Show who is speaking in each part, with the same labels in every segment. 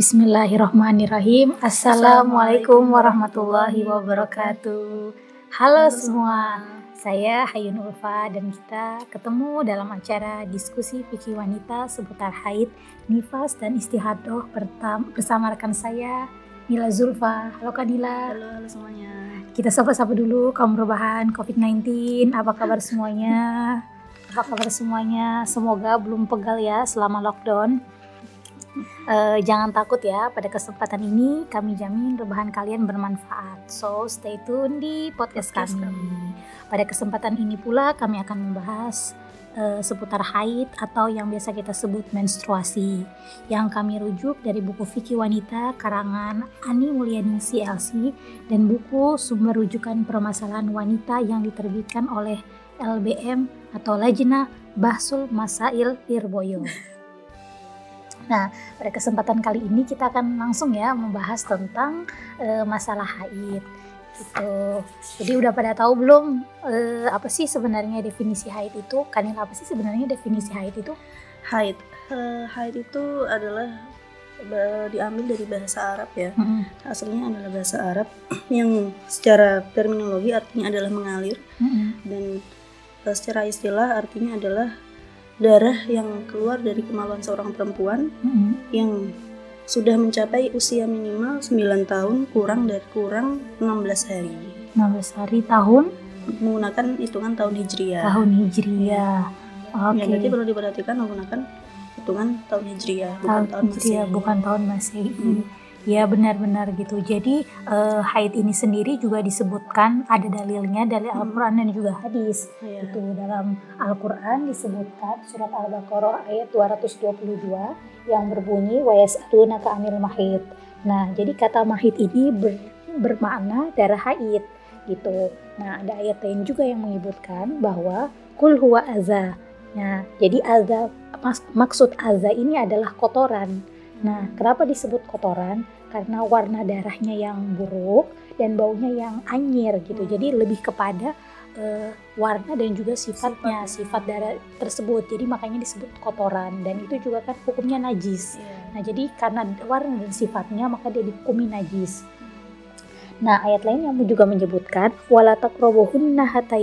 Speaker 1: Bismillahirrahmanirrahim. Assalamualaikum warahmatullahi wabarakatuh. Halo semua, saya Hayun Ulfa dan kita ketemu dalam acara diskusi fikih wanita seputar haid, nifas dan istihadoh bersama rekan saya Nila Zulfa. Halo Kak Nila.
Speaker 2: Halo, halo semuanya.
Speaker 1: Kita sapa-sapa dulu kaum perubahan COVID-19. Apa kabar semuanya? Apa kabar semuanya? Semoga belum pegal ya selama lockdown. Uh, jangan takut ya, pada kesempatan ini kami jamin rebahan kalian bermanfaat. So, stay tune di podcast, podcast kami. kami. Pada kesempatan ini pula kami akan membahas uh, seputar haid atau yang biasa kita sebut menstruasi yang kami rujuk dari buku Fikih Wanita karangan Ani Mulyani CLC dan buku sumber rujukan permasalahan wanita yang diterbitkan oleh LBM atau Lajna Bahsul Masail Irboyo. Nah, pada kesempatan kali ini kita akan langsung ya membahas tentang e, masalah haid gitu. Jadi udah pada tahu belum e, apa sih sebenarnya definisi haid itu? Kanil apa sih sebenarnya definisi haid itu?
Speaker 2: Haid, uh, haid itu adalah diambil dari bahasa Arab ya. Mm -hmm. Aslinya adalah bahasa Arab yang secara terminologi artinya adalah mengalir mm -hmm. dan secara istilah artinya adalah darah yang keluar dari kemaluan seorang perempuan mm-hmm. yang sudah mencapai usia minimal 9 tahun kurang dari kurang 16 hari.
Speaker 1: 16 hari tahun
Speaker 2: menggunakan hitungan tahun Hijriah.
Speaker 1: Tahun Hijriah.
Speaker 2: Oke. Okay. Ya, berarti perlu diperhatikan menggunakan hitungan tahun Hijriah, bukan tahun, tahun
Speaker 1: Hijriah, bukan tahun Masehi. Hmm. Ya benar-benar gitu. Jadi uh, haid ini sendiri juga disebutkan ada dalilnya dari hmm. Al-Qur'an dan juga hadis. Yeah. Itu dalam Al-Qur'an disebutkan surat Al-Baqarah ayat 222 yang berbunyi wa yas'alunaka 'anil mahid. Nah, jadi kata mahid ini ber, bermakna darah haid gitu. Nah, ada ayat lain juga yang menyebutkan bahwa kul huwa aza. Nah, jadi aza maksud aza ini adalah kotoran. Nah, kenapa disebut kotoran? Karena warna darahnya yang buruk dan baunya yang anyir gitu. Jadi lebih kepada uh, warna dan juga sifatnya, sifat, darah tersebut. Jadi makanya disebut kotoran dan itu juga kan hukumnya najis. Yeah. Nah, jadi karena warna dan sifatnya maka dia dihukumi najis. Nah, ayat lain yang juga menyebutkan wala taqrabuhunna hatta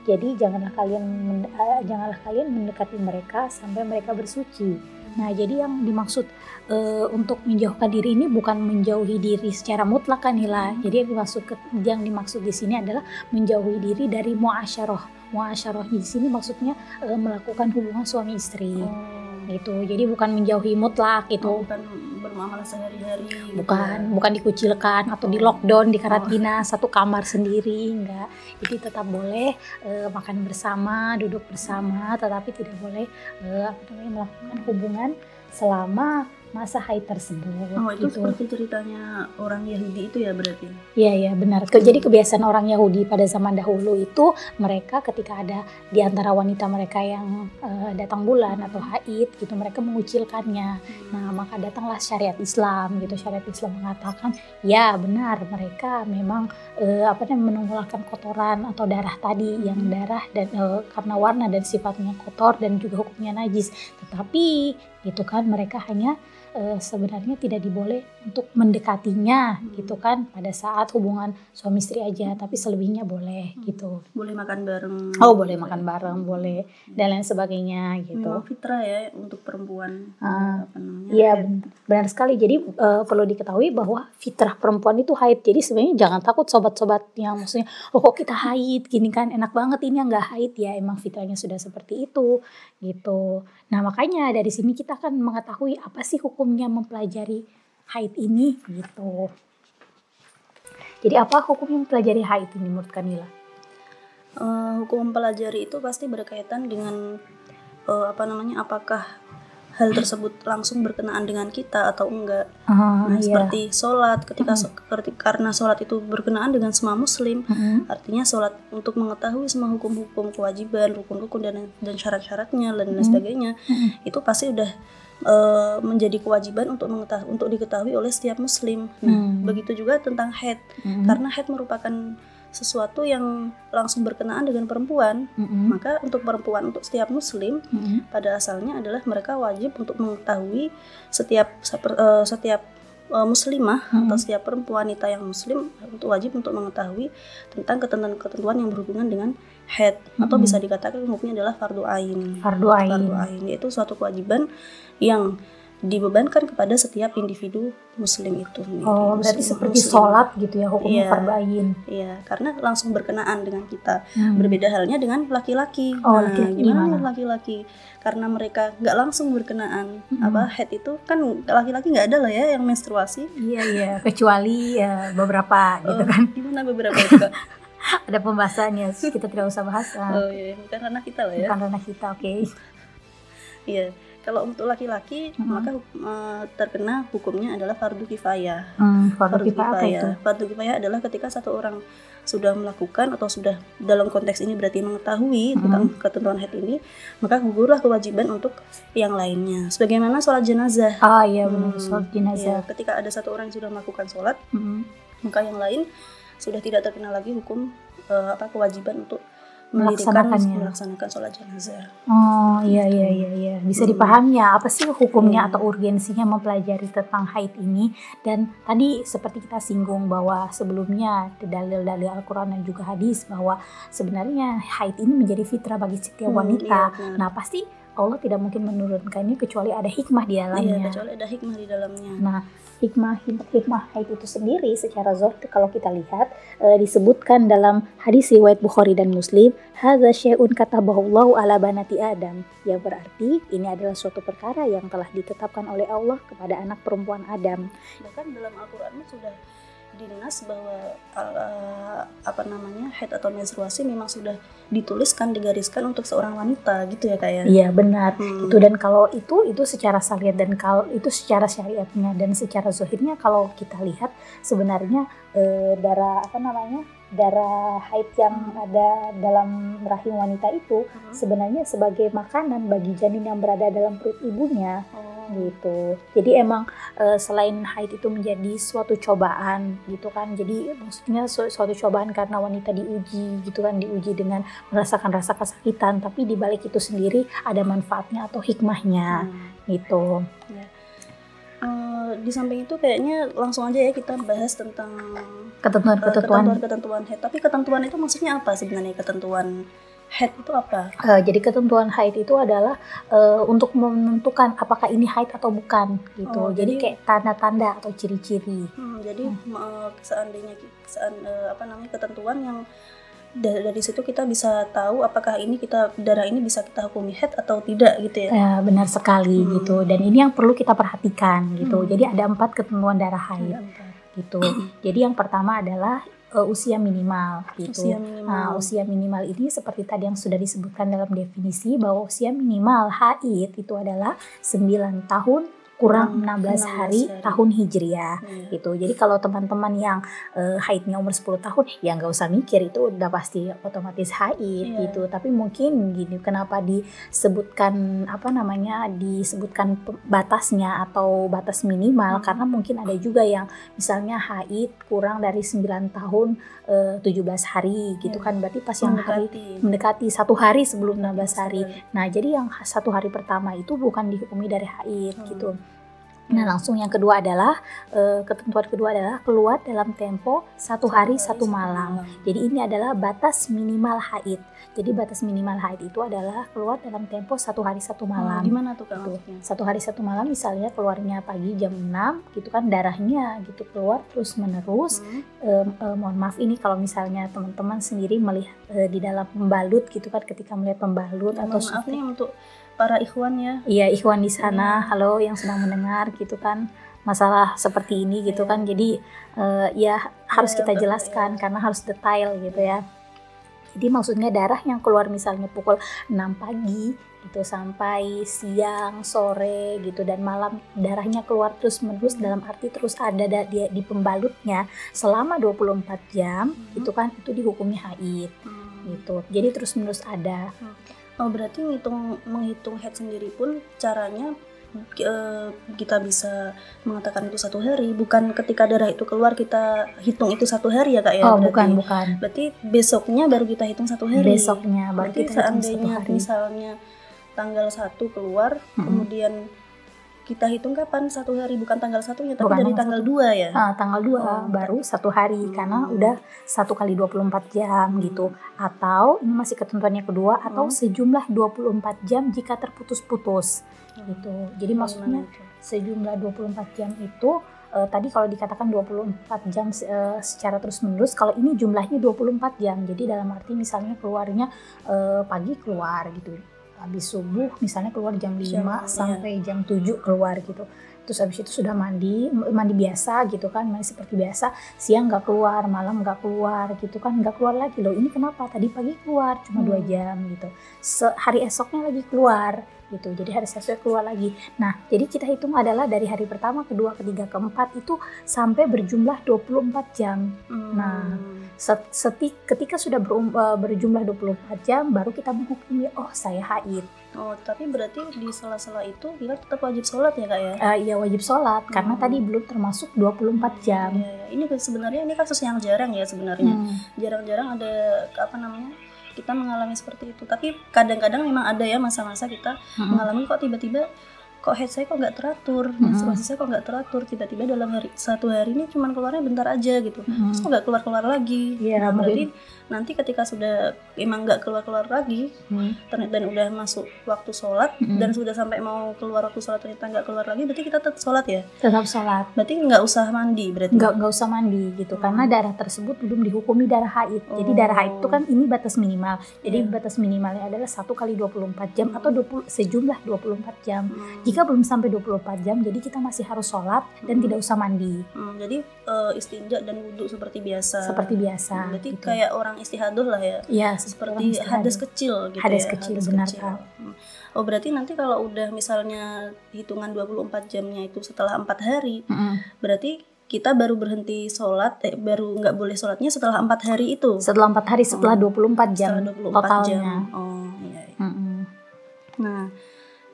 Speaker 1: Jadi janganlah kalian uh, janganlah kalian mendekati mereka sampai mereka bersuci. Nah, jadi yang dimaksud uh, untuk menjauhkan diri ini bukan menjauhi diri secara mutlak kan Nila. Jadi yang dimaksud yang dimaksud di sini adalah menjauhi diri dari muasyarah. Muasyarah di sini maksudnya uh, melakukan hubungan suami istri. Oh gitu jadi bukan menjauhi mutlak gitu
Speaker 2: oh, bukan bermuamalah sehari-hari
Speaker 1: bukan gitu. bukan dikucilkan atau di lockdown di karantina oh. satu kamar sendiri enggak jadi tetap boleh uh, makan bersama duduk bersama tetapi tidak boleh uh, apa namanya melakukan hubungan selama masa haid tersebut.
Speaker 2: Oh itu gitu. seperti ceritanya orang Yahudi itu ya berarti?
Speaker 1: Iya iya benar. Jadi kebiasaan orang Yahudi pada zaman dahulu itu mereka ketika ada di antara wanita mereka yang uh, datang bulan atau haid gitu mereka mengucilkannya. Hmm. Nah maka datanglah syariat Islam gitu. Syariat Islam mengatakan ya benar mereka memang uh, apa namanya mengeluarkan kotoran atau darah tadi yang darah dan uh, karena warna dan sifatnya kotor dan juga hukumnya najis. Tetapi gitu kan mereka hanya uh, sebenarnya tidak diboleh untuk mendekatinya hmm. gitu kan pada saat hubungan suami istri aja tapi selebihnya boleh hmm. gitu.
Speaker 2: Boleh makan bareng.
Speaker 1: Oh boleh makan bareng boleh dan lain sebagainya gitu.
Speaker 2: Memang fitrah ya untuk perempuan
Speaker 1: uh, apa namanya iya benar sekali. Jadi uh, perlu diketahui bahwa fitrah perempuan itu haid. Jadi sebenarnya jangan takut sobat-sobat yang maksudnya oh kok kita haid gini kan? Enak banget ini yang nggak haid. Ya emang fitrahnya sudah seperti itu gitu nah makanya dari sini kita akan mengetahui apa sih hukumnya mempelajari haid ini gitu. Jadi apa hukum mempelajari haid ini menurut Kamila?
Speaker 2: Uh, hukum mempelajari itu pasti berkaitan dengan uh, apa namanya apakah hal tersebut langsung berkenaan dengan kita atau enggak. Uh, nah, iya. seperti sholat ketika -huh. karena sholat itu berkenaan dengan semua muslim, -huh. artinya sholat untuk mengetahui semua hukum-hukum kewajiban, rukun-rukun dan dan syarat-syaratnya dan lain sebagainya, -huh. itu pasti udah uh, menjadi kewajiban untuk mengetahui untuk diketahui oleh setiap muslim. Nah, hmm. begitu juga tentang head. Hmm. Karena head merupakan sesuatu yang langsung berkenaan dengan perempuan. Mm-hmm. Maka untuk perempuan untuk setiap muslim mm-hmm. pada asalnya adalah mereka wajib untuk mengetahui setiap uh, setiap uh, muslimah mm-hmm. atau setiap perempuan wanita yang muslim untuk wajib untuk mengetahui tentang ketentuan-ketentuan yang berhubungan dengan head mm-hmm. atau bisa dikatakan hukumnya adalah fardu ain.
Speaker 1: Fardu ain.
Speaker 2: Fardu ain yaitu suatu kewajiban yang dibebankan kepada setiap individu muslim itu.
Speaker 1: Oh, muslim, berarti seperti muslim. sholat gitu ya hukumnya
Speaker 2: iya,
Speaker 1: fardu ain.
Speaker 2: Iya, karena langsung berkenaan dengan kita. Hmm. Berbeda halnya dengan laki-laki.
Speaker 1: Oh, nah, laki-laki
Speaker 2: gimana laki-laki? Karena mereka nggak langsung berkenaan. Hmm. Apa head itu kan laki-laki nggak ada lah ya yang menstruasi.
Speaker 1: Iya iya, kecuali ya beberapa gitu oh, kan.
Speaker 2: Gimana beberapa itu?
Speaker 1: ada pembahasannya kita tidak usah bahas
Speaker 2: oh iya bukan karena kita lah ya
Speaker 1: bukan karena kita oke okay.
Speaker 2: iya kalau untuk laki-laki hmm. maka uh, terkena hukumnya adalah fardu kifayah.
Speaker 1: Hmm, fardu, fardu kifayah.
Speaker 2: Fardu kifayah adalah ketika satu orang sudah melakukan atau sudah dalam konteks ini berarti mengetahui hmm. tentang ketentuan head ini, maka gugurlah kewajiban untuk yang lainnya. Sebagaimana sholat jenazah.
Speaker 1: Ah iya benar, hmm, sholat jenazah.
Speaker 2: Ya, ketika ada satu orang yang sudah melakukan sholat, hmm. maka yang lain sudah tidak terkena lagi hukum uh, apa kewajiban untuk melaksanakannya melaksanakan sholat jenazah.
Speaker 1: Oh iya iya iya iya bisa hmm. dipahami ya apa sih hukumnya hmm. atau urgensinya mempelajari tentang haid ini dan tadi seperti kita singgung bahwa sebelumnya dalil-dalil Al-Quran dan juga hadis bahwa sebenarnya haid ini menjadi fitrah bagi setiap hmm, wanita. iya, nah pasti Allah tidak mungkin menurunkannya kecuali ada hikmah di dalamnya.
Speaker 2: Iya, kecuali ada hikmah di dalamnya.
Speaker 1: Nah, hikmah hikmah haid itu sendiri secara zahir kalau kita lihat e, disebutkan dalam hadis riwayat Bukhari dan Muslim, hadza syai'un katabahu ala banati Adam. Yang berarti ini adalah suatu perkara yang telah ditetapkan oleh Allah kepada anak perempuan Adam.
Speaker 2: Bahkan dalam Al-Qur'an sudah dinas bahwa uh, apa namanya head atau menstruasi memang sudah dituliskan digariskan untuk seorang wanita gitu ya kayak
Speaker 1: ya? iya benar hmm. itu dan kalau itu itu secara syariat dan kalau itu secara syariatnya dan secara zohirnya kalau kita lihat sebenarnya uh, darah apa namanya darah haid yang ada dalam rahim wanita itu hmm. sebenarnya sebagai makanan bagi janin yang berada dalam perut ibunya oh. gitu. Jadi emang e, selain haid itu menjadi suatu cobaan gitu kan. Jadi maksudnya su suatu cobaan karena wanita diuji gitu kan, diuji dengan merasakan rasa kesakitan, tapi di balik itu sendiri ada manfaatnya atau hikmahnya hmm. gitu. Ya.
Speaker 2: Uh, di samping itu kayaknya langsung aja ya kita bahas tentang
Speaker 1: ketentuan-ketentuan
Speaker 2: uh, ketentuan head. Tapi ketentuan itu maksudnya apa sebenarnya ketentuan head itu apa?
Speaker 1: Uh, jadi ketentuan haid itu adalah uh, untuk menentukan apakah ini haid atau bukan gitu. Oh, jadi, jadi kayak tanda-tanda atau ciri-ciri.
Speaker 2: Hmm, jadi hmm. Uh, seandainya seand, uh, apa namanya ketentuan yang dari, dari situ kita bisa tahu apakah ini kita darah ini bisa kita hukumi head atau tidak gitu ya.
Speaker 1: ya benar sekali hmm. gitu. Dan ini yang perlu kita perhatikan gitu. Hmm. Jadi ada empat ketentuan darah haid gitu. Jadi yang pertama adalah uh, usia minimal gitu.
Speaker 2: Usia minimal. Nah,
Speaker 1: usia minimal ini seperti tadi yang sudah disebutkan dalam definisi bahwa usia minimal haid itu adalah 9 tahun kurang 16, 16 hari, hari tahun hijriah hmm. gitu. Jadi kalau teman-teman yang uh, haidnya umur 10 tahun ya nggak usah mikir itu udah pasti otomatis haid yeah. gitu. Tapi mungkin gini kenapa disebutkan apa namanya disebutkan batasnya atau batas minimal hmm. karena mungkin ada juga yang misalnya haid kurang dari 9 tahun uh, 17 hari gitu yeah. kan berarti pas yang hari mendekati satu hari sebelum 16 hari. Nah, jadi yang satu hari pertama itu bukan dihukumi dari haid hmm. gitu. Nah, langsung yang kedua adalah uh, ketentuan kedua adalah keluar dalam tempo satu hari satu malam. Jadi ini adalah batas minimal haid. Jadi batas minimal haid itu adalah keluar dalam tempo satu hari satu hmm, malam.
Speaker 2: Gimana tuh kan?
Speaker 1: Satu hari satu malam misalnya keluarnya pagi jam 6 gitu kan darahnya gitu keluar terus menerus. Hmm. Um, mohon maaf ini kalau misalnya teman-teman sendiri melihat uh, di dalam pembalut gitu kan ketika melihat pembalut
Speaker 2: ya, atau maaf nih untuk para ikhwan ya.
Speaker 1: Iya, ikhwan di sana. Hmm. Halo yang sedang mendengar gitu kan masalah seperti ini gitu kan. Jadi uh, ya harus ya, kita jelaskan karena harus detail gitu ya. Jadi maksudnya darah yang keluar misalnya pukul 6 pagi gitu sampai siang, sore gitu dan malam darahnya keluar terus menerus hmm. dalam arti terus ada di, di pembalutnya selama 24 jam hmm. itu kan itu dihukumi haid hmm. gitu. Jadi terus menerus ada.
Speaker 2: Hmm Oh berarti menghitung menghitung head sendiri pun caranya uh, kita bisa mengatakan itu satu hari bukan ketika darah itu keluar kita hitung itu satu hari ya kak ya
Speaker 1: oh berarti. bukan bukan
Speaker 2: berarti besoknya baru kita hitung satu hari
Speaker 1: besoknya baru
Speaker 2: berarti
Speaker 1: kita
Speaker 2: seandainya misalnya tanggal satu keluar hmm. kemudian kita hitung kapan satu hari bukan tanggal satunya tapi bukan dari tanggal dua ya
Speaker 1: uh, tanggal dua oh. baru satu hari hmm. karena udah satu kali 24 jam hmm. gitu atau ini masih ketentuannya kedua hmm. atau sejumlah 24 jam jika terputus-putus hmm. gitu jadi hmm. maksudnya sejumlah 24 jam itu uh, tadi kalau dikatakan 24 jam uh, secara terus menerus kalau ini jumlahnya 24 jam jadi dalam arti misalnya keluarnya uh, pagi keluar gitu habis subuh misalnya keluar jam 5 jam, sampai iya. jam 7 keluar gitu terus habis itu sudah mandi mandi biasa gitu kan mandi seperti biasa. Siang nggak keluar malam nggak keluar gitu kan nggak keluar lagi loh. Ini kenapa? Tadi pagi keluar cuma dua hmm. jam gitu. Se hari esoknya lagi keluar gitu. Jadi hari esoknya keluar lagi. Nah jadi kita hitung adalah dari hari pertama kedua ketiga keempat itu sampai berjumlah 24 jam. Hmm. nah seti ketika sudah ber, uh, berjumlah 24 jam baru kita menghukumi oh saya haid.
Speaker 2: Oh, tapi berarti di sela-sela itu kita tetap wajib sholat ya kak ya?
Speaker 1: Uh, iya wajib sholat hmm. karena tadi belum termasuk 24 jam.
Speaker 2: Iya, iya. Ini sebenarnya ini kasus yang jarang ya sebenarnya. Hmm. Jarang-jarang ada apa namanya? kita mengalami seperti itu. Tapi kadang-kadang memang ada ya masa-masa kita hmm. mengalami kok tiba-tiba kok head saya kok nggak teratur menstruasi saya kok nggak teratur tiba-tiba dalam hari satu hari ini cuma keluarnya bentar aja gitu hmm. terus kok nggak keluar keluar lagi
Speaker 1: ya, nah,
Speaker 2: berarti nanti ketika sudah emang nggak keluar keluar lagi hmm. dan udah masuk waktu sholat hmm. dan sudah sampai mau keluar waktu sholat ternyata nggak keluar lagi berarti kita tetap sholat ya
Speaker 1: tetap sholat
Speaker 2: berarti nggak usah mandi berarti
Speaker 1: nggak nggak usah mandi gitu hmm. karena darah tersebut belum dihukumi darah haid oh. jadi darah haid itu kan ini batas minimal jadi yeah. batas minimalnya adalah satu kali 24 jam hmm. atau 20 sejumlah 24 jam hmm jika belum sampai 24 jam, jadi kita masih harus sholat dan hmm. tidak usah mandi.
Speaker 2: Hmm, jadi uh, istinja dan wudhu seperti biasa.
Speaker 1: Seperti biasa.
Speaker 2: Hmm, berarti gitu. kayak orang istihadah lah ya.
Speaker 1: Iya,
Speaker 2: seperti hadas kecil gitu
Speaker 1: hadas ya. kecil hadas benar kecil.
Speaker 2: Hmm. Oh berarti nanti kalau udah misalnya hitungan 24 jamnya itu setelah empat hari, hmm. berarti kita baru berhenti sholat, eh, baru nggak boleh sholatnya setelah empat hari itu.
Speaker 1: Setelah empat hari, setelah oh. 24 jam. Setelah 24 totalnya. jam.
Speaker 2: Oh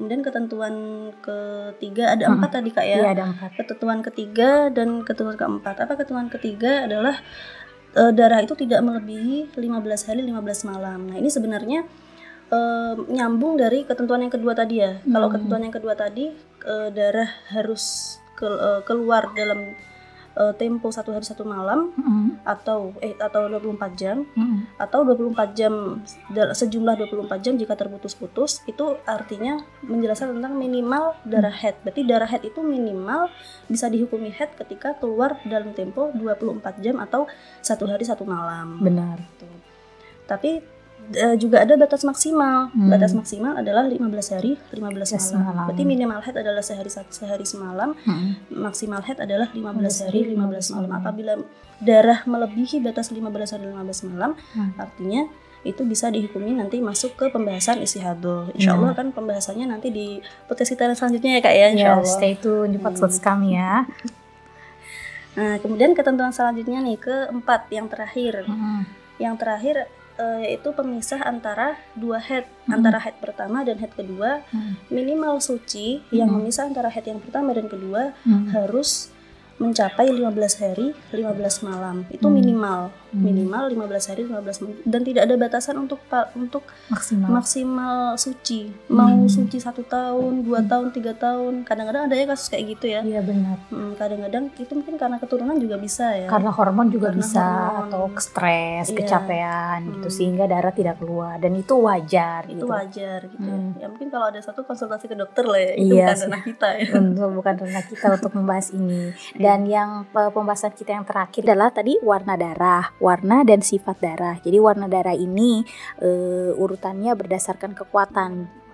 Speaker 2: Kemudian ketentuan ketiga ada hmm. empat tadi kak ya.
Speaker 1: Iya ada empat.
Speaker 2: Ketentuan ketiga dan ketentuan keempat. Apa ketentuan ketiga adalah e, darah itu tidak melebihi 15 hari 15 malam. Nah ini sebenarnya e, nyambung dari ketentuan yang kedua tadi ya. Hmm. Kalau ketentuan yang kedua tadi e, darah harus ke, e, keluar dalam uh, tempo satu hari satu malam mm. atau eh atau 24 jam mm. atau 24 jam sejumlah 24 jam jika terputus-putus itu artinya menjelaskan tentang minimal darah mm. head. Berarti darah head itu minimal bisa dihukumi head ketika keluar dalam tempo 24 jam atau satu hari satu malam.
Speaker 1: Benar.
Speaker 2: Gitu. Tapi uh, juga ada batas maksimal. Hmm. Batas maksimal adalah 15 hari, 15 malam. malam. Berarti minimal head adalah sehari sehari semalam, hmm. maksimal head adalah 15 hari, 15 malam. Apabila darah melebihi batas 15 hari, 15 malam, hmm. artinya itu bisa dihukumi nanti masuk ke pembahasan istihadah. Insya Allah hmm. kan pembahasannya nanti di podcast kita selanjutnya ya kak ya. Insya Allah.
Speaker 1: stay tune di podcast hmm. kami ya.
Speaker 2: Nah kemudian ketentuan selanjutnya nih keempat yang terakhir. Hmm. Yang terakhir uh, yaitu pemisah antara dua head hmm. antara head pertama dan head kedua hmm. minimal suci hmm. yang memisah antara head yang pertama dan kedua hmm. harus mencapai 15 hari 15 malam itu hmm. minimal hmm. Minimal 15 hari 15 malam dan tidak ada batasan untuk untuk
Speaker 1: maksimal.
Speaker 2: maksimal suci. Mau hmm. suci satu tahun dua hmm. tahun tiga tahun. Kadang-kadang ada ya kasus kayak gitu ya.
Speaker 1: Iya benar.
Speaker 2: Hmm, kadang-kadang itu mungkin karena keturunan juga bisa ya.
Speaker 1: Karena hormon juga karena bisa hormon. atau stres iya. kecapean gitu, hmm. gitu sehingga darah tidak keluar. Dan itu wajar
Speaker 2: itu
Speaker 1: gitu.
Speaker 2: wajar gitu hmm. ya mungkin kalau ada satu konsultasi ke dokter lah ya. Itu iya, bukan ranah kita ya.
Speaker 1: Bukan ranah kita untuk membahas ini. Dan yang pembahasan kita yang terakhir adalah tadi warna darah, warna dan sifat darah. Jadi warna darah ini uh, urutannya berdasarkan kekuatan.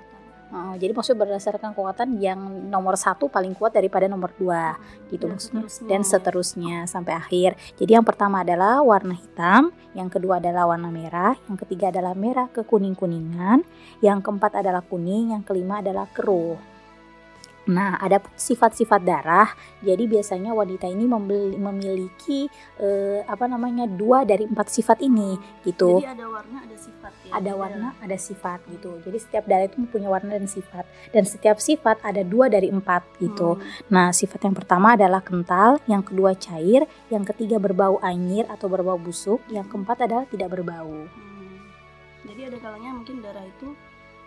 Speaker 1: Uh, jadi maksudnya berdasarkan kekuatan yang nomor satu paling kuat daripada nomor dua gitu dan maksudnya seterusnya. dan seterusnya sampai akhir. Jadi yang pertama adalah warna hitam, yang kedua adalah warna merah, yang ketiga adalah merah ke kuning kuningan, yang keempat adalah kuning, yang kelima adalah keruh. Nah, ada sifat-sifat darah. Jadi biasanya wanita ini memiliki eh, apa namanya dua dari empat sifat ini, gitu.
Speaker 2: Jadi ada warna, ada sifat. Ya?
Speaker 1: Ada warna, ada sifat, gitu. Jadi setiap darah itu mempunyai warna dan sifat. Dan setiap sifat ada dua dari empat, gitu. Hmm. Nah, sifat yang pertama adalah kental, yang kedua cair, yang ketiga berbau anyir atau berbau busuk, yang keempat adalah tidak berbau. Hmm.
Speaker 2: Jadi ada kalanya mungkin darah itu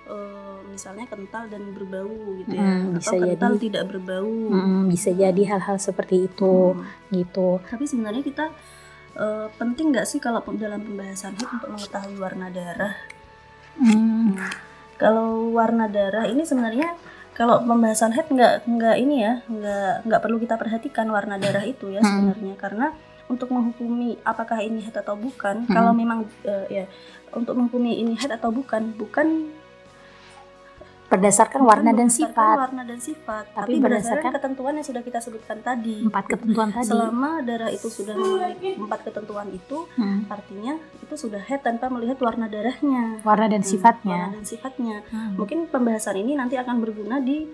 Speaker 2: uh, misalnya kental dan berbau gitu ya hmm, bisa atau kental jadi, tidak berbau
Speaker 1: hmm, bisa jadi hal-hal seperti itu hmm. gitu
Speaker 2: tapi sebenarnya kita uh, penting nggak sih kalau dalam pembahasan HIT untuk mengetahui warna darah hmm. kalau warna darah ini sebenarnya kalau pembahasan head nggak nggak ini ya nggak nggak perlu kita perhatikan warna darah itu ya hmm. sebenarnya karena untuk menghukumi apakah ini head atau bukan hmm. kalau memang uh, ya untuk menghukumi ini head atau bukan bukan
Speaker 1: berdasarkan warna dan sifat.
Speaker 2: warna dan sifat, tapi, tapi berdasarkan, ketentuan yang sudah kita sebutkan tadi.
Speaker 1: Empat ketentuan tadi.
Speaker 2: Selama darah itu sudah memenuhi empat ketentuan itu, hmm. artinya itu sudah head tanpa melihat warna darahnya.
Speaker 1: Warna dan hmm, sifatnya.
Speaker 2: Warna dan sifatnya. Hmm. Mungkin pembahasan ini nanti akan berguna di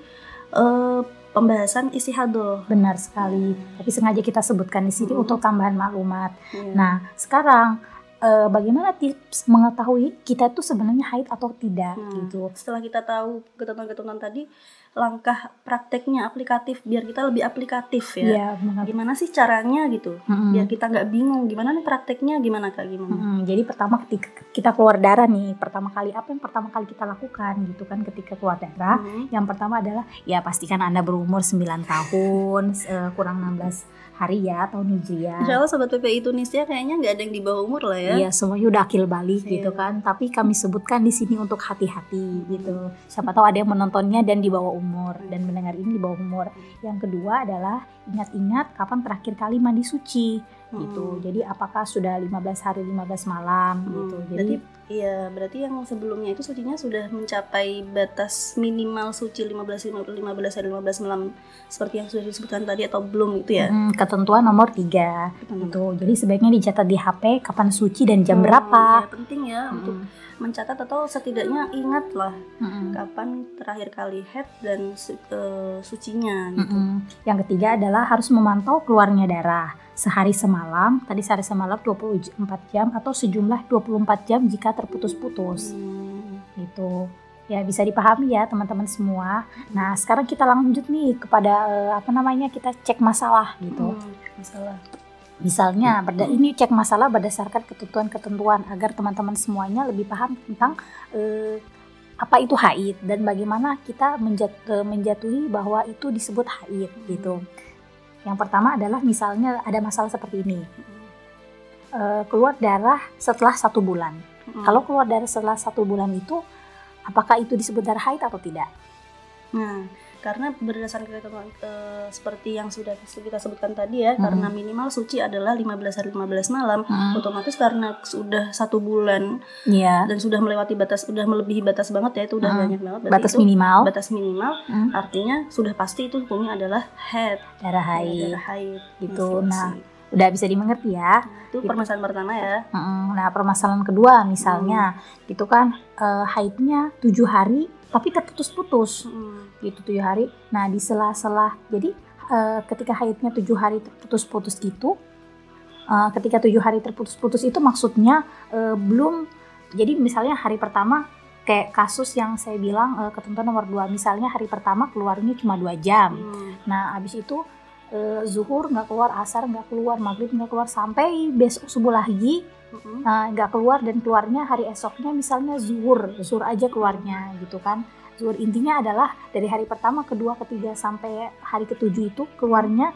Speaker 2: uh, pembahasan isi hado.
Speaker 1: Benar sekali. Tapi sengaja kita sebutkan di sini hmm. untuk tambahan maklumat. Yeah. Nah, sekarang uh, bagaimana tips mengetahui kita itu sebenarnya haid atau tidak hmm. gitu.
Speaker 2: Setelah kita tahu ketentuan-ketentuan tadi, langkah prakteknya aplikatif biar kita lebih aplikatif ya. ya gimana sih caranya gitu? Hmm. Biar kita nggak bingung gimana nih prakteknya gimana kak gimana?
Speaker 1: Hmm. Jadi pertama ketika kita keluar darah nih, pertama kali apa yang pertama kali kita lakukan gitu kan ketika keluar darah? Hmm. Yang pertama adalah ya pastikan anda berumur 9 tahun uh, kurang 16 hari ya tahun hijriah.
Speaker 2: Insya Allah sobat PPI Tunisia kayaknya nggak ada yang di bawah umur lah ya.
Speaker 1: Iya semuanya udah akil balik iya. gitu kan. Tapi kami sebutkan di sini untuk hati-hati gitu. Siapa tahu ada yang menontonnya dan di bawah umur dan mendengar ini di bawah umur. Yang kedua adalah ingat-ingat kapan terakhir kali mandi suci. Hmm. gitu. Jadi apakah sudah 15 hari 15 malam hmm. gitu. Jadi
Speaker 2: Iya, berarti yang sebelumnya itu sucinya sudah mencapai batas minimal suci 15 15 hari 15 malam seperti yang sudah disebutkan tadi atau belum itu ya?
Speaker 1: Hmm, ketentuan nomor 3 hmm. itu. Jadi sebaiknya dicatat di HP kapan suci dan jam hmm, berapa.
Speaker 2: Ya, penting ya hmm. untuk mencatat atau setidaknya ingatlah hmm. kapan terakhir kali head dan uh, sucinya gitu. Hmm.
Speaker 1: Yang ketiga adalah harus memantau keluarnya darah sehari semalam, tadi sehari semalam 24 jam atau sejumlah 24 jam jika terputus-putus. Hmm. Itu ya bisa dipahami ya teman-teman semua. Nah, sekarang kita lanjut nih kepada uh, apa namanya? kita cek masalah gitu. Hmm,
Speaker 2: masalah.
Speaker 1: Misalnya, berda ini cek masalah berdasarkan ketentuan-ketentuan agar teman-teman semuanya lebih paham tentang uh, apa itu haid dan bagaimana kita menjat, uh, menjatuhi bahwa itu disebut haid gitu. Yang pertama adalah misalnya ada masalah seperti ini, uh, keluar darah setelah satu bulan. Hmm. Kalau keluar darah setelah satu bulan itu, apakah itu disebut darah haid atau tidak?
Speaker 2: Nah, karena berdasarkan ketentuan uh, seperti yang sudah kita sebutkan tadi ya hmm. karena minimal suci adalah 15 hari 15 malam hmm. otomatis karena sudah satu bulan yeah. dan sudah melewati batas sudah melebihi batas banget ya itu udah hmm. banyak banget
Speaker 1: batas itu, minimal
Speaker 2: batas minimal hmm. artinya sudah pasti itu hukumnya adalah head
Speaker 1: darah haid
Speaker 2: darah haid
Speaker 1: gitu nah udah bisa dimengerti ya.
Speaker 2: Itu gitu. permasalahan pertama ya.
Speaker 1: Nah permasalahan kedua misalnya hmm. itu kan uh, haidnya tujuh hari tapi terputus-putus hmm. gitu tujuh hari nah di sela-sela jadi uh, ketika haidnya tujuh hari terputus-putus itu uh, ketika tujuh hari terputus-putus itu maksudnya uh, belum jadi misalnya hari pertama kayak kasus yang saya bilang uh, ketentuan nomor dua misalnya hari pertama keluarnya cuma dua jam hmm. nah habis itu uh, zuhur nggak keluar asar nggak keluar maghrib nggak keluar sampai besok subuh lagi nggak uh, keluar dan keluarnya hari esoknya misalnya zuhur zuhur aja keluarnya gitu kan. Zuhur intinya adalah dari hari pertama kedua ketiga sampai hari ketujuh itu keluarnya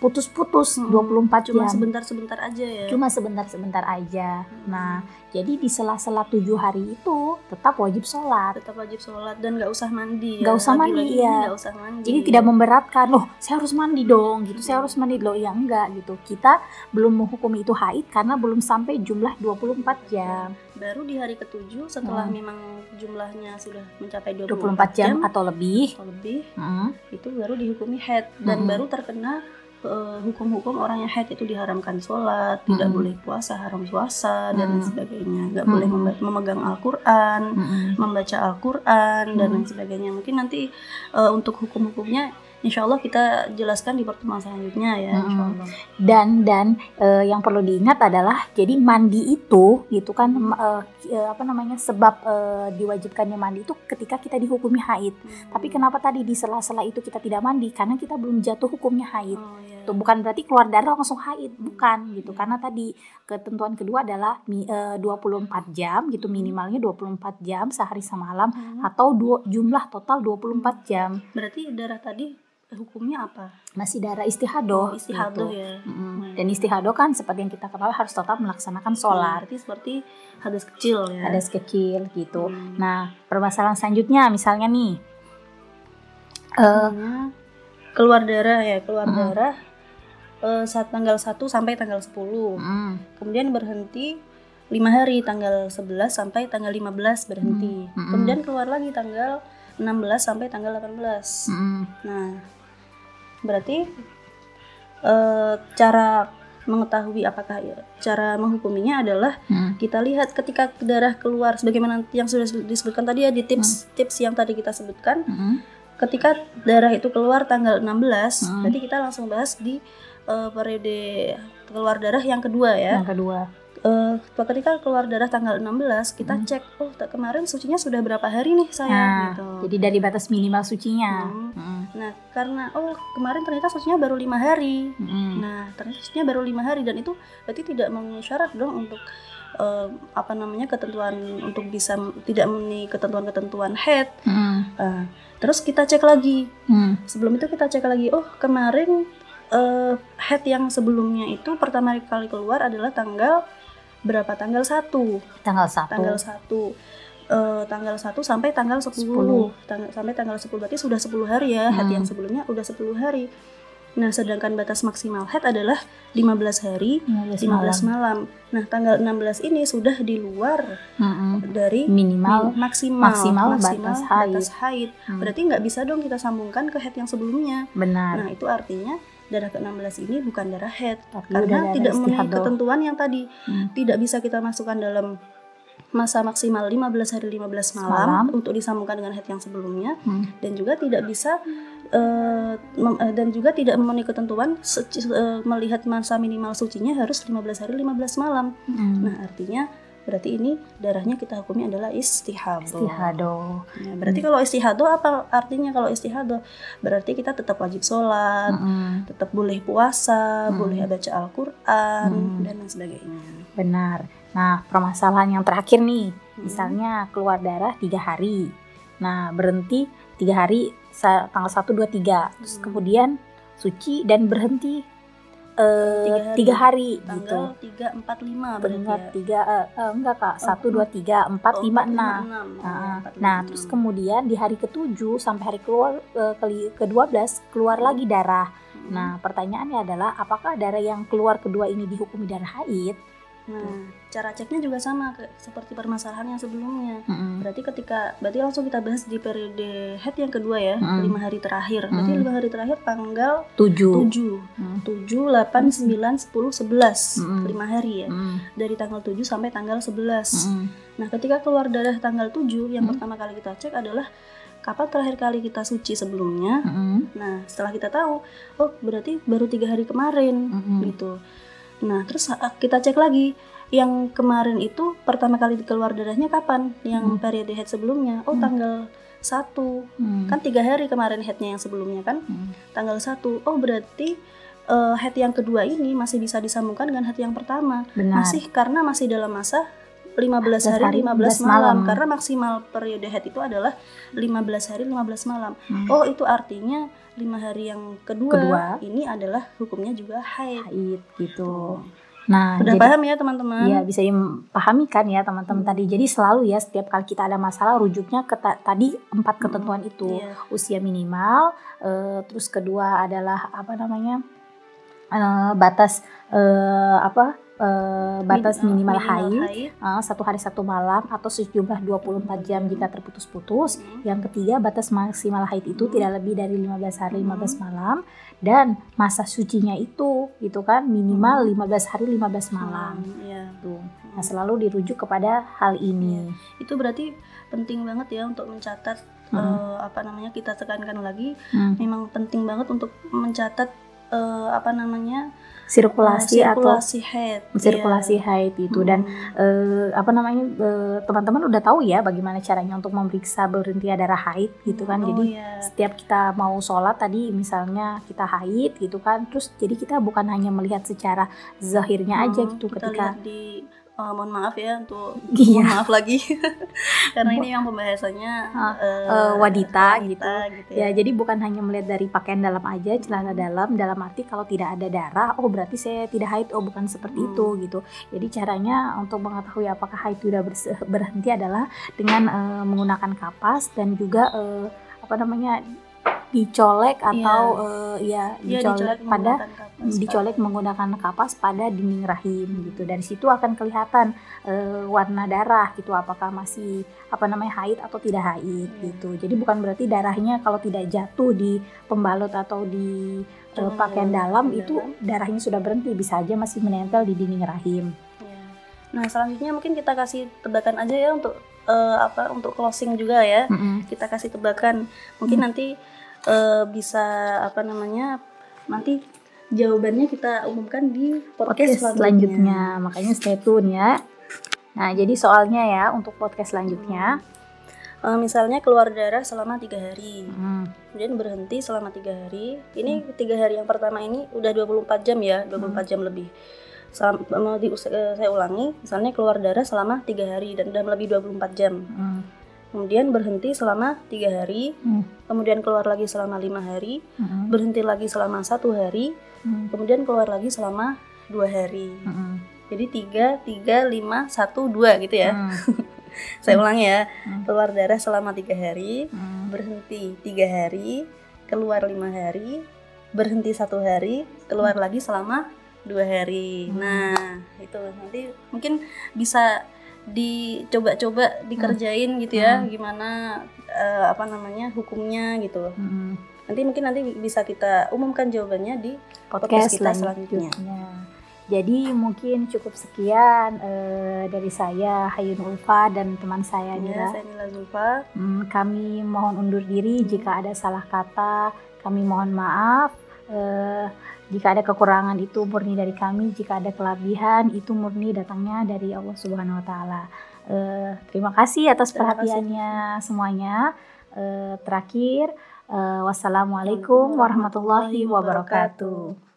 Speaker 1: putus-putus hmm, 24
Speaker 2: cuma jam. sebentar-sebentar aja ya.
Speaker 1: Cuma sebentar-sebentar aja. Hmm. Nah, jadi di sela-sela tujuh hari itu tetap wajib sholat.
Speaker 2: Tetap wajib sholat dan nggak usah mandi.
Speaker 1: Nggak ya. usah mandi ya. Gak usah mandi. Jadi ya. tidak memberatkan loh. Saya harus mandi dong gitu. Saya harus mandi loh. Ya enggak gitu. Kita belum menghukumi itu haid karena belum sampai jumlah 24 jam.
Speaker 2: Baru di hari ketujuh setelah hmm. memang jumlahnya sudah mencapai
Speaker 1: 24, 24 jam, jam atau lebih.
Speaker 2: Atau lebih. Hmm. Itu baru dihukumi haid dan hmm. baru terkena uh, hukum-hukum orang yang haid itu diharamkan sholat, hmm. tidak boleh puasa, haram puasa dan lain sebagainya, nggak hmm. boleh memegang Al-Quran, hmm. membaca Al-Quran dan lain sebagainya. Mungkin nanti uh, untuk hukum-hukumnya Insya Allah kita jelaskan di pertemuan selanjutnya ya. Hmm.
Speaker 1: Dan dan uh, yang perlu diingat adalah jadi mandi itu gitu kan uh, apa namanya sebab uh, diwajibkannya mandi itu ketika kita dihukumi haid. Hmm. Tapi kenapa tadi di sela-sela itu kita tidak mandi? Karena kita belum jatuh hukumnya haid. Oh, yeah. Tuh bukan berarti keluar darah langsung haid, bukan gitu. Karena tadi ketentuan kedua adalah uh, 24 jam gitu minimalnya 24 jam sehari semalam hmm. atau dua, jumlah total 24 jam.
Speaker 2: Berarti darah tadi hukumnya apa?
Speaker 1: Masih darah istihadoh.
Speaker 2: Oh, istihadoh gitu. ya.
Speaker 1: Mm-hmm. Dan istihadoh kan seperti yang kita ketahui harus tetap melaksanakan sholat.
Speaker 2: Berarti seperti hadas kecil ya.
Speaker 1: Hadas kecil gitu. Hmm. Nah permasalahan selanjutnya misalnya nih.
Speaker 2: Uh, keluar darah ya keluar mm. darah uh, saat tanggal 1 sampai tanggal 10. Mm. Kemudian berhenti lima hari tanggal 11 sampai tanggal 15 berhenti. Mm. Kemudian keluar lagi tanggal 16 sampai tanggal 18. Mm. Nah, Berarti uh, cara mengetahui apakah cara menghukuminya adalah hmm. kita lihat ketika darah keluar sebagaimana yang sudah disebutkan tadi ya di tips hmm. tips yang tadi kita sebutkan. Hmm. Ketika darah itu keluar tanggal 16, hmm. berarti kita langsung bahas di uh, periode keluar darah yang kedua ya.
Speaker 1: Yang kedua
Speaker 2: uh, ketika keluar darah tanggal 16 kita hmm. cek oh kemarin sucinya sudah berapa hari nih saya nah, gitu.
Speaker 1: Jadi dari batas minimal sucinya. Hmm.
Speaker 2: Hmm. Nah karena oh kemarin ternyata sucinya baru lima hari. Hmm. Nah ternyata sucinya baru lima hari dan itu berarti tidak memenuhi syarat dong untuk uh, apa namanya ketentuan untuk bisa tidak memenuhi ketentuan-ketentuan head. Hmm. Uh, terus kita cek lagi. Hmm. Sebelum itu kita cek lagi oh kemarin uh, head yang sebelumnya itu pertama kali keluar adalah tanggal berapa? Tanggal 1
Speaker 1: tanggal 1
Speaker 2: tanggal 1 Uh, tanggal 1 sampai tanggal 10, 10. Tang sampai tanggal 10 berarti sudah 10 hari ya. Hmm. head yang sebelumnya udah 10 hari. Nah sedangkan batas maksimal head adalah 15 hari 15, 15 malam. malam. Nah tanggal 16 ini sudah di luar hmm. dari
Speaker 1: minimal
Speaker 2: maksimal
Speaker 1: maksimal, maksimal batas haid,
Speaker 2: batas haid. Hmm. berarti nggak bisa dong kita sambungkan ke head yang sebelumnya.
Speaker 1: Benar.
Speaker 2: Nah itu artinya darah ke-16 ini bukan darah head Tapi karena tidak memenuhi ketentuan yang tadi hmm. tidak bisa kita masukkan dalam masa maksimal 15 hari 15 malam, malam. untuk disambungkan dengan head yang sebelumnya hmm. dan juga tidak bisa uh, dan juga tidak memenuhi ketentuan uh, melihat masa minimal sucinya harus 15 hari 15 malam. Hmm. Nah, artinya berarti ini darahnya kita hukumi adalah istihado.
Speaker 1: Istihado.
Speaker 2: Ya, berarti hmm. kalau istihado apa artinya kalau istihado? Berarti kita tetap wajib sholat, hmm. tetap boleh puasa, hmm. boleh baca Al-Quran hmm. dan lain sebagainya.
Speaker 1: Benar. Nah permasalahan yang terakhir nih, hmm. misalnya keluar darah tiga hari, nah berhenti tiga hari tanggal satu dua tiga, terus hmm. kemudian suci dan berhenti uh, tiga hari,
Speaker 2: gitu. tiga empat lima
Speaker 1: benar tiga uh, uh, enggak kak. Oh, satu dua tiga empat oh, lima enam. nah terus kemudian di hari ketujuh sampai hari keluar uh, ke dua belas keluar lagi darah. Hmm. nah pertanyaannya adalah apakah darah yang keluar kedua ini dihukumi darah haid
Speaker 2: Nah, cara ceknya juga sama ke, seperti permasalahan yang sebelumnya. Mm-hmm. Berarti ketika berarti langsung kita bahas di periode head yang kedua ya, mm-hmm. lima hari terakhir. Berarti lima hari terakhir tanggal
Speaker 1: tujuh,
Speaker 2: tujuh, delapan, sembilan, sepuluh, sebelas, lima hari ya. Mm-hmm. Dari tanggal tujuh sampai tanggal sebelas. Mm-hmm. Nah, ketika keluar darah tanggal tujuh, yang pertama kali kita cek adalah kapan terakhir kali kita suci sebelumnya. Mm-hmm. Nah, setelah kita tahu, oh berarti baru tiga hari kemarin, mm-hmm. gitu. Nah, terus kita cek lagi yang kemarin itu pertama kali keluar darahnya kapan? Yang hmm. periode head sebelumnya? Oh, hmm. tanggal satu. Hmm. Kan tiga hari kemarin headnya yang sebelumnya kan? Hmm. Tanggal satu. Oh, berarti uh, head yang kedua ini masih bisa disambungkan dengan head yang pertama.
Speaker 1: Benar.
Speaker 2: Masih karena masih dalam masa 15 hari, 15 malam. malam karena maksimal periode head itu adalah 15 hari 15 malam. Hmm. Oh, itu artinya lima hari yang kedua, kedua ini adalah hukumnya juga haid.
Speaker 1: Haid gitu.
Speaker 2: Nah, udah jadi, paham ya teman-teman?
Speaker 1: Iya, bisa dipahami kan ya teman-teman hmm. tadi. Jadi selalu ya setiap kali kita ada masalah rujuknya ke tadi empat hmm, ketentuan hmm, itu. Iya. Usia minimal, uh, terus kedua adalah apa namanya? Uh, batas uh, apa? Uh, batas
Speaker 2: Min- uh,
Speaker 1: minimal,
Speaker 2: minimal
Speaker 1: haid,
Speaker 2: haid.
Speaker 1: uh, satu hari satu malam atau sejumlah 24 jam jika terputus-putus.
Speaker 2: Hmm.
Speaker 1: Yang ketiga batas maksimal haid itu
Speaker 2: Hmm.
Speaker 1: tidak lebih dari 15 hari 15
Speaker 2: Hmm.
Speaker 1: malam dan masa sucinya itu gitu kan minimal
Speaker 2: Hmm.
Speaker 1: 15 hari 15 malam.
Speaker 2: Hmm, iya.
Speaker 1: Tuh. Nah, selalu dirujuk kepada hal ini.
Speaker 2: Itu berarti penting banget ya untuk mencatat
Speaker 1: Hmm.
Speaker 2: eh, apa namanya kita tekankan lagi
Speaker 1: Hmm.
Speaker 2: memang penting banget untuk mencatat eh, apa namanya
Speaker 1: Sirkulasi, atau
Speaker 2: sirkulasi head
Speaker 1: sirkulasi
Speaker 2: Iya.
Speaker 1: haid itu dan
Speaker 2: Hmm.
Speaker 1: eh, apa namanya eh, teman-teman udah tahu ya bagaimana caranya untuk memeriksa berhenti darah haid gitu kan
Speaker 2: Oh,
Speaker 1: jadi
Speaker 2: iya.
Speaker 1: setiap kita mau sholat tadi misalnya kita haid gitu kan terus jadi kita bukan hanya melihat secara zahirnya aja
Speaker 2: Hmm,
Speaker 1: gitu
Speaker 2: kita
Speaker 1: ketika
Speaker 2: lihat di eh, mohon maaf ya untuk
Speaker 1: Iya.
Speaker 2: mohon maaf lagi karena ini yang pembahasannya
Speaker 1: Ah,
Speaker 2: eh,
Speaker 1: eh, wanita
Speaker 2: gitu, gitu
Speaker 1: ya
Speaker 2: ya.
Speaker 1: jadi bukan hanya melihat dari pakaian dalam aja celana dalam dalam arti kalau tidak ada darah oh berarti saya tidak haid oh bukan seperti
Speaker 2: Hmm.
Speaker 1: itu gitu jadi caranya untuk mengetahui apakah haid sudah berhenti adalah dengan eh, menggunakan kapas dan juga eh, apa namanya dicolek atau eh, ya
Speaker 2: Iya,
Speaker 1: dicolek pada
Speaker 2: menggunakan kapas,
Speaker 1: dicolek menggunakan kapas pada dinding rahim gitu dari situ akan kelihatan eh, warna darah gitu apakah masih apa namanya haid atau tidak haid
Speaker 2: Iya.
Speaker 1: gitu jadi bukan berarti darahnya kalau tidak jatuh di pembalut atau di
Speaker 2: Cuma
Speaker 1: pakaian dalam
Speaker 2: pakaian
Speaker 1: itu
Speaker 2: dalam.
Speaker 1: darahnya sudah berhenti bisa aja masih menempel di dinding rahim
Speaker 2: Iya. Nah selanjutnya mungkin kita kasih tebakan aja ya untuk eh, apa untuk closing juga ya.
Speaker 1: Mm-mm.
Speaker 2: Kita kasih tebakan. Mungkin
Speaker 1: Hmm.
Speaker 2: nanti eh, bisa apa namanya nanti jawabannya kita umumkan di podcast,
Speaker 1: podcast selanjutnya makanya stay tune ya nah jadi soalnya ya untuk podcast selanjutnya
Speaker 2: Eh, misalnya keluar darah selama tiga hari,
Speaker 1: Hmm.
Speaker 2: kemudian berhenti selama tiga hari. Ini tiga hari yang pertama ini udah 24 jam ya, 24 jam lebih. Selam- mau di, eh, saya ulangi, misalnya keluar darah selama tiga hari dan dalam lebih 24 jam.
Speaker 1: Hmm.
Speaker 2: kemudian berhenti selama tiga hari,
Speaker 1: Hmm.
Speaker 2: kemudian keluar lagi selama lima hari,
Speaker 1: Hmm.
Speaker 2: berhenti lagi selama satu hari,
Speaker 1: Hmm.
Speaker 2: kemudian keluar lagi selama dua hari.
Speaker 1: Hmm.
Speaker 2: Jadi tiga, tiga, lima, satu, dua gitu ya.
Speaker 1: Hmm.
Speaker 2: Saya ulangi ya,
Speaker 1: Hmm.
Speaker 2: keluar darah selama tiga hari,
Speaker 1: Hmm.
Speaker 2: berhenti tiga hari, keluar lima hari, berhenti satu hari, keluar lagi selama dua hari.
Speaker 1: Hmm.
Speaker 2: Nah itu nanti mungkin bisa dicoba-coba dikerjain gitu ya,
Speaker 1: Hmm.
Speaker 2: gimana eh, apa namanya hukumnya gitu.
Speaker 1: Hmm.
Speaker 2: Nanti mungkin nanti bisa kita umumkan jawabannya di
Speaker 1: podcast,
Speaker 2: Podcast kita
Speaker 1: selanjutnya.
Speaker 2: selanjutnya.
Speaker 1: Jadi mungkin cukup sekian eh, dari saya Hayun Ulfa dan teman saya
Speaker 2: ya,
Speaker 1: Nira.
Speaker 2: saya Nila Zulfa.
Speaker 1: Hmm, kami mohon undur diri jika ada salah kata. Kami mohon maaf. Eh, jika ada kekurangan itu murni dari kami. Jika ada kelebihan itu murni datangnya dari Allah Subhanahu Wa Taala. Eh, terima kasih atas
Speaker 2: Terima kasih.
Speaker 1: perhatiannya semuanya. Eh, terakhir, eh, wassalamualaikum warahmatullahi wabarakatuh.